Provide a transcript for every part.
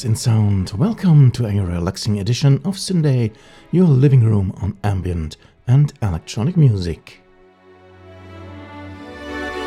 friends in sound. Welcome to a relaxing edition of Syndae, your living room on ambient and electronic music.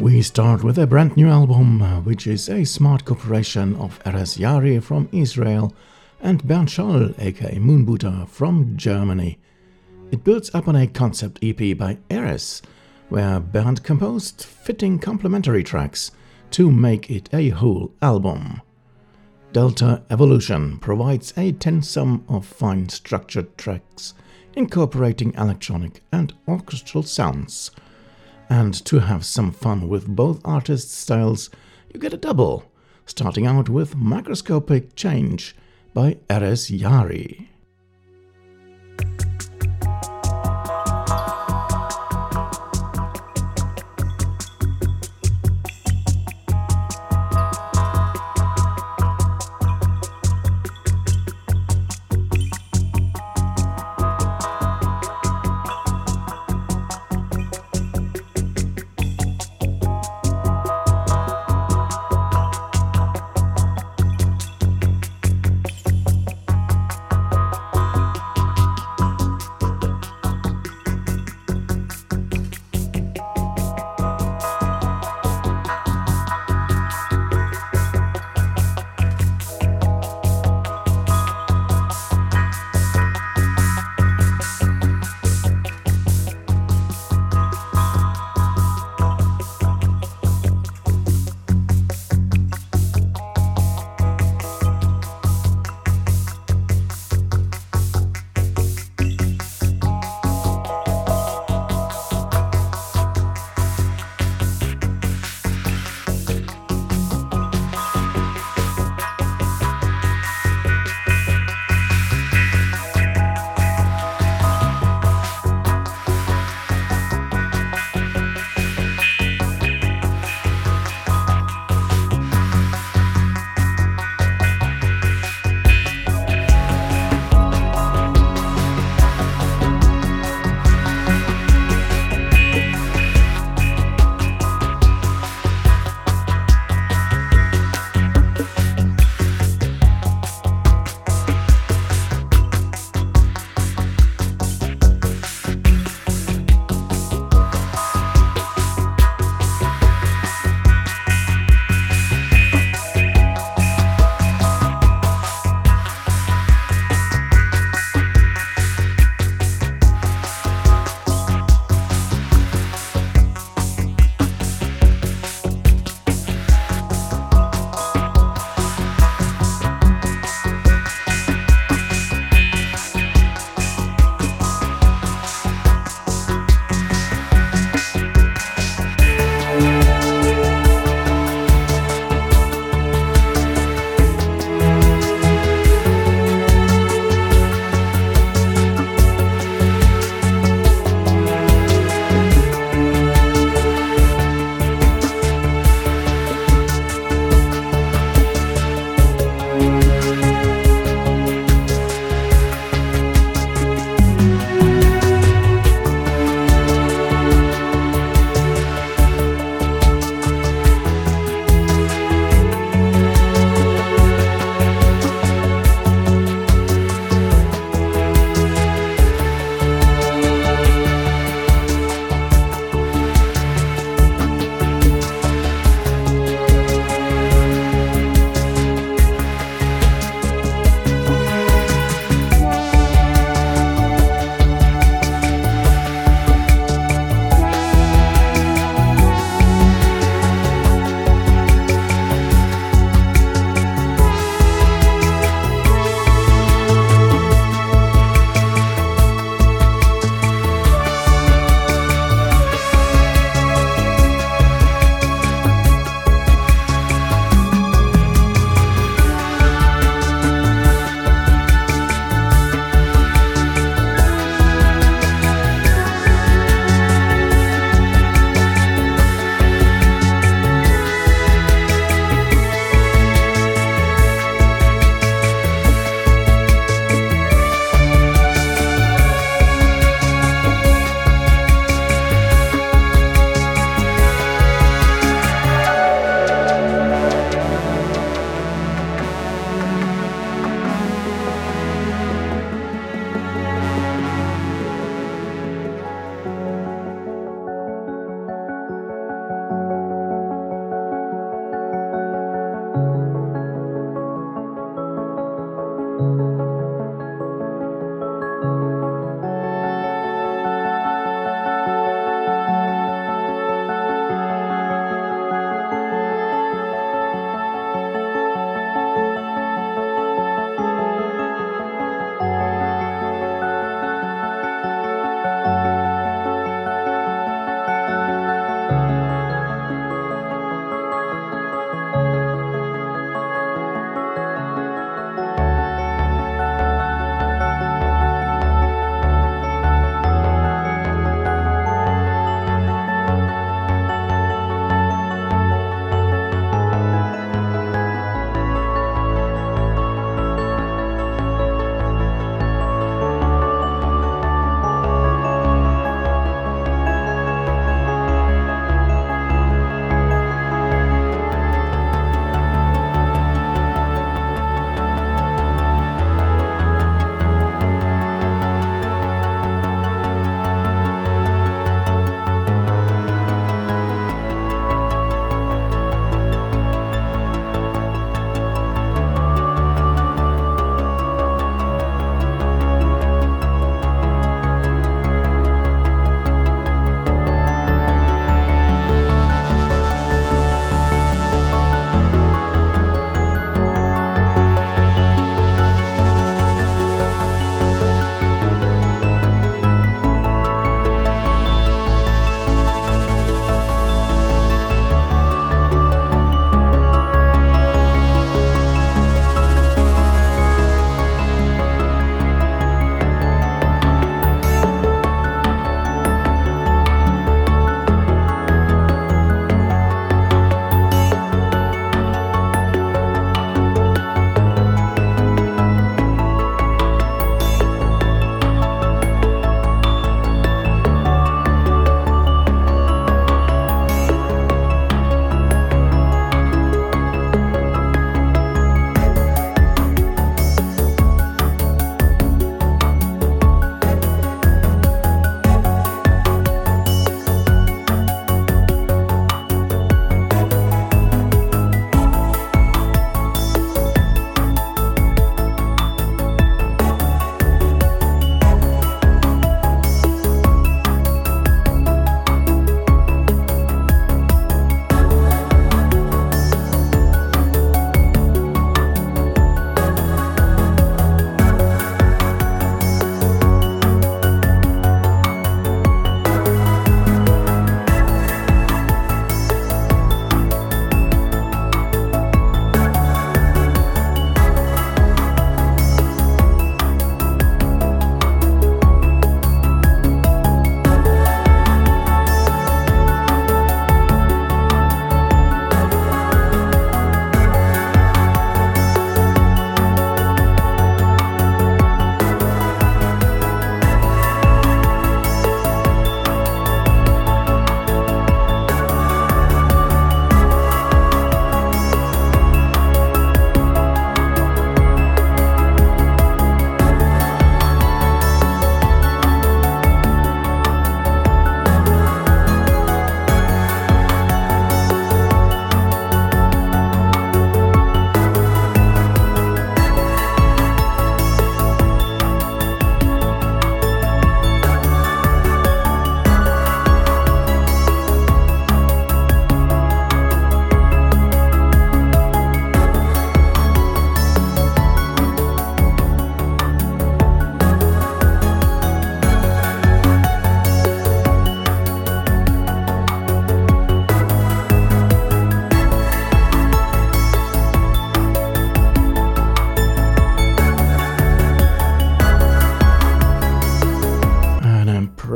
We start with a brand new album, uh, which is a smart cooperation of Erez Yaary from Israel and Bernd Scholl, aka Moonbooter, from Germany. It builds up on a concept EP by Erez, where Bernd composed fitting complementary tracks to make it a whole album. Delta Evolution provides a tensum of fine structured tracks incorporating electronic and orchestral sounds. And to have some fun with both artists' styles, you get a double, starting out with Macroscopic Change by Erez Yaary.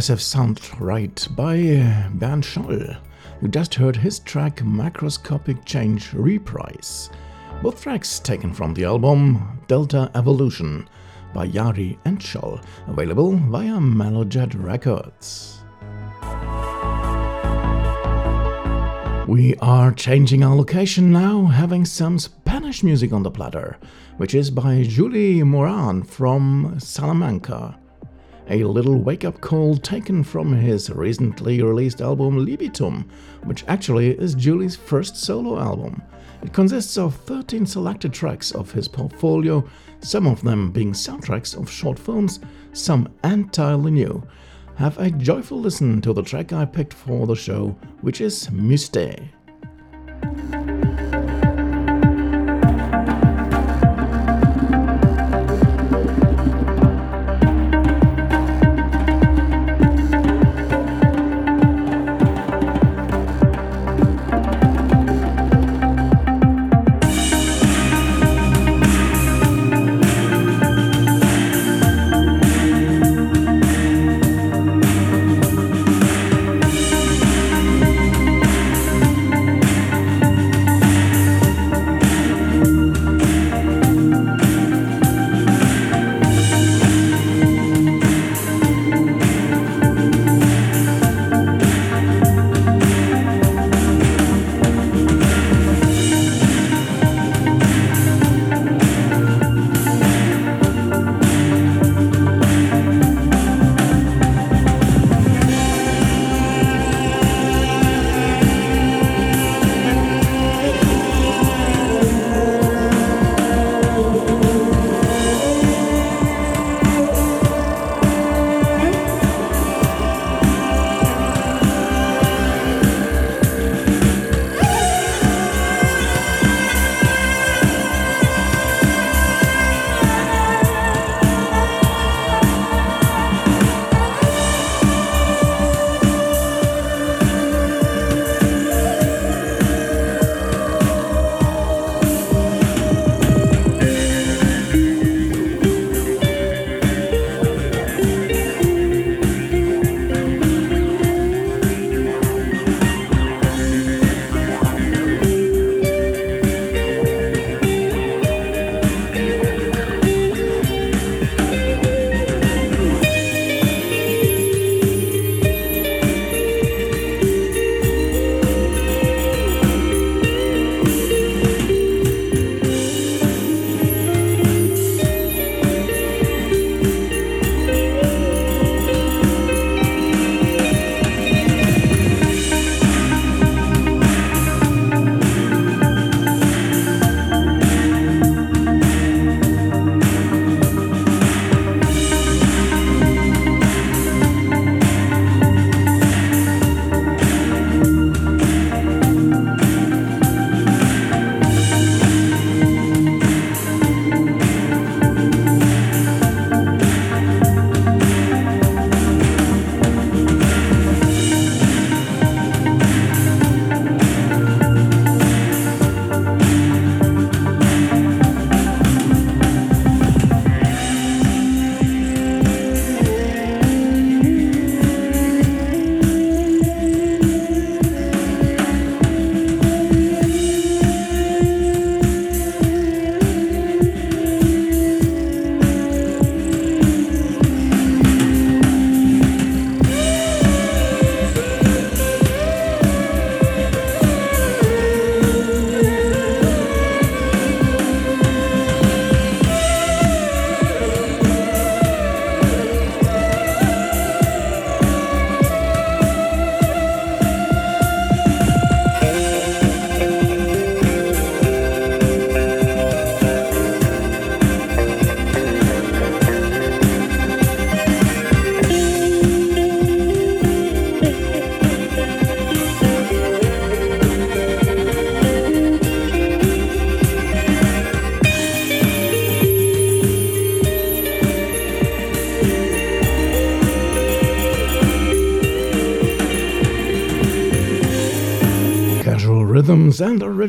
Progressive sound right by uh, Bernd Scholl. You just heard his track Macroscopic Change Reprise. Both tracks taken from the album Delta Evolution by Yaary and Scholl, available via MellowJet Records. We are changing our location now, having some Spanish music on the platter, which is by Juli Morán from Salamanca a little wake up call taken from his recently released album LibitVm, which actually is Juli's first solo album. It consists of 13 selected tracks of his portfolio, some of them being soundtracks of short films, some entirely new. Have a joyful listen to the track I picked for the show, which is Mystère.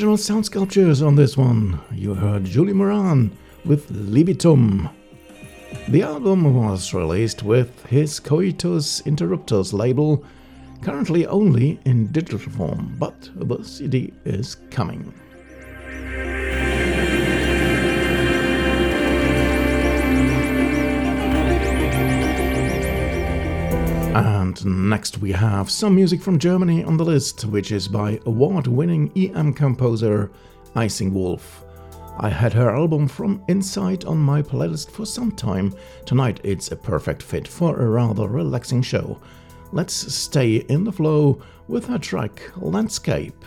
Original sound sculptures on this one. You heard Juli Morán with LibitVm. The album was released with his Coitus Interruptus label, currently only in digital form, but the CD is coming. And next we have some music from Germany on the list, which is by award winning EM composer IcingWolf. I had her album From Inside on my playlist for some time. Tonight it's a perfect fit for a rather relaxing show. Let's stay in the flow with her track Landscape.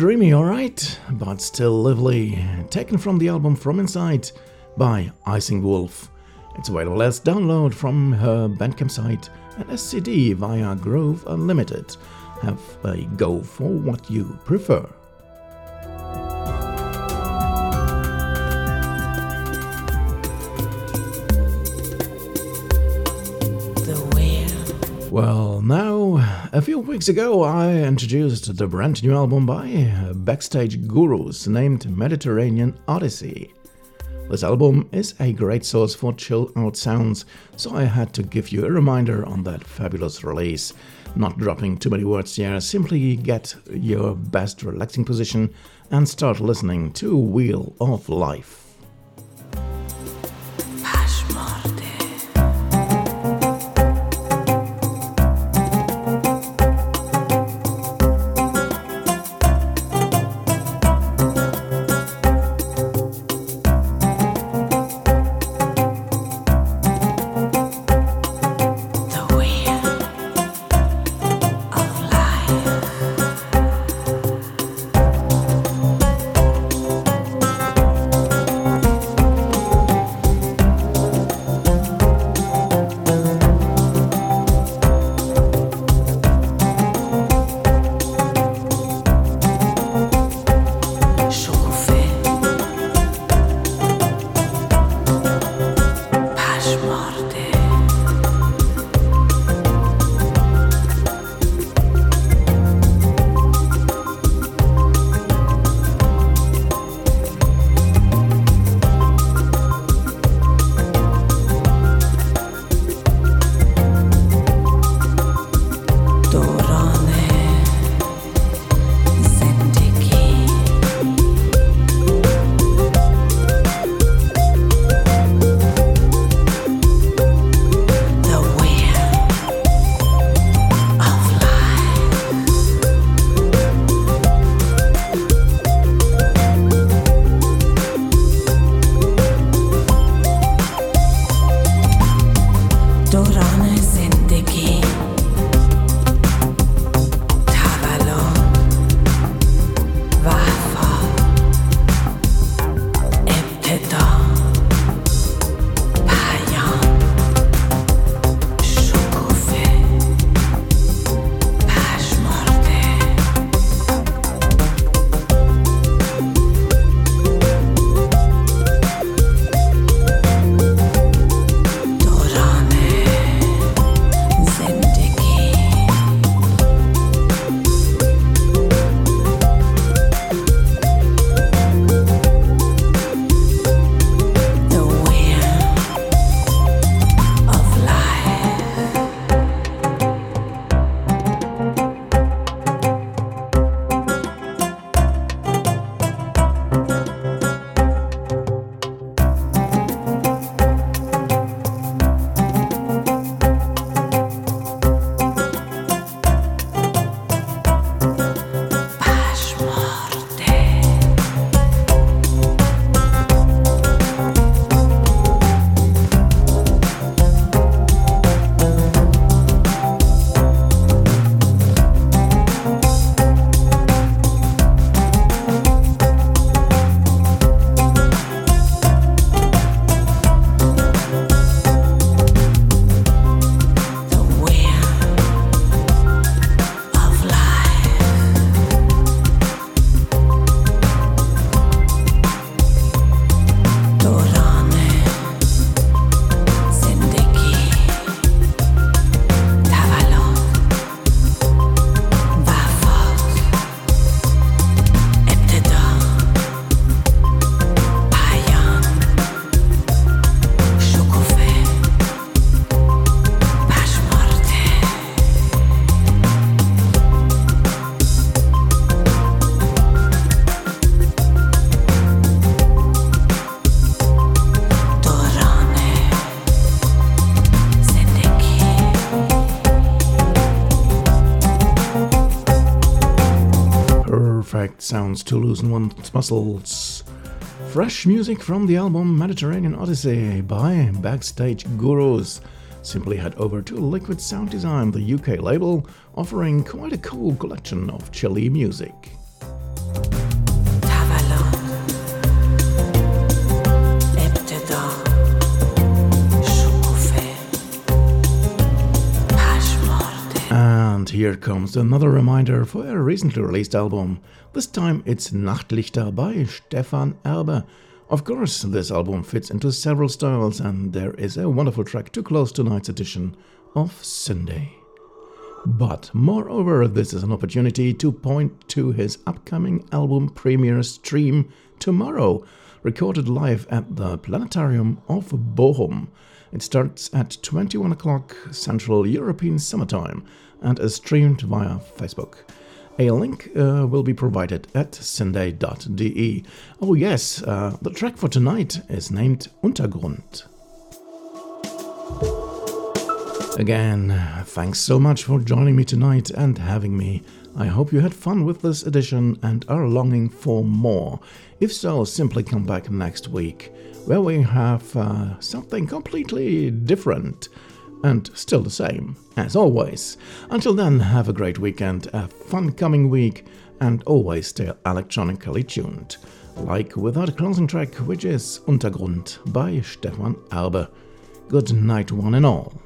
Dreamy, alright, but still lively. Taken from the album From Inside by IcingWolf. It's available as download from her Bandcamp site and as CD via Groove Unlimited. Have a go for what you prefer. A few weeks ago, I introduced the brand new album by uh, Backstage Gurus named Mediterranean Odyssey. This album is a great source for chill out sounds, so I had to give you a reminder on that fabulous release. Not dropping too many words here, simply get your best relaxing position and start listening to Wheel of Life. Sounds to loosen one's muscles. Fresh music from the album Mediterranean Odyssey by Backstage Gurus. Simply head over to Liquid Sound Design, the UK label, offering quite a cool collection of chilly music. Here comes another reminder for a recently released album. This time it's Nachtlichter by Stefan Erbe. Of course, this album fits into several styles, and there is a wonderful track to close tonight's edition of Syndae. But moreover, this is an opportunity to point to his upcoming album premiere stream tomorrow, recorded live at the Planetarium of Bochum. It starts at 21 o'clock Central European Summertime and is streamed via Facebook. A link uh, will be provided at syndae.de. Oh, yes, uh, the track for tonight is named Untergrund. Again, thanks so much for joining me tonight and having me. I hope you had fun with this edition and are longing for more. If so, simply come back next week, where we have uh, something completely different and still the same, as always. Until then, have a great weekend, a fun coming week, and always stay electronically tuned. Like without a closing track, which is Untergrund by Stefan Erbe. Good night, one and all.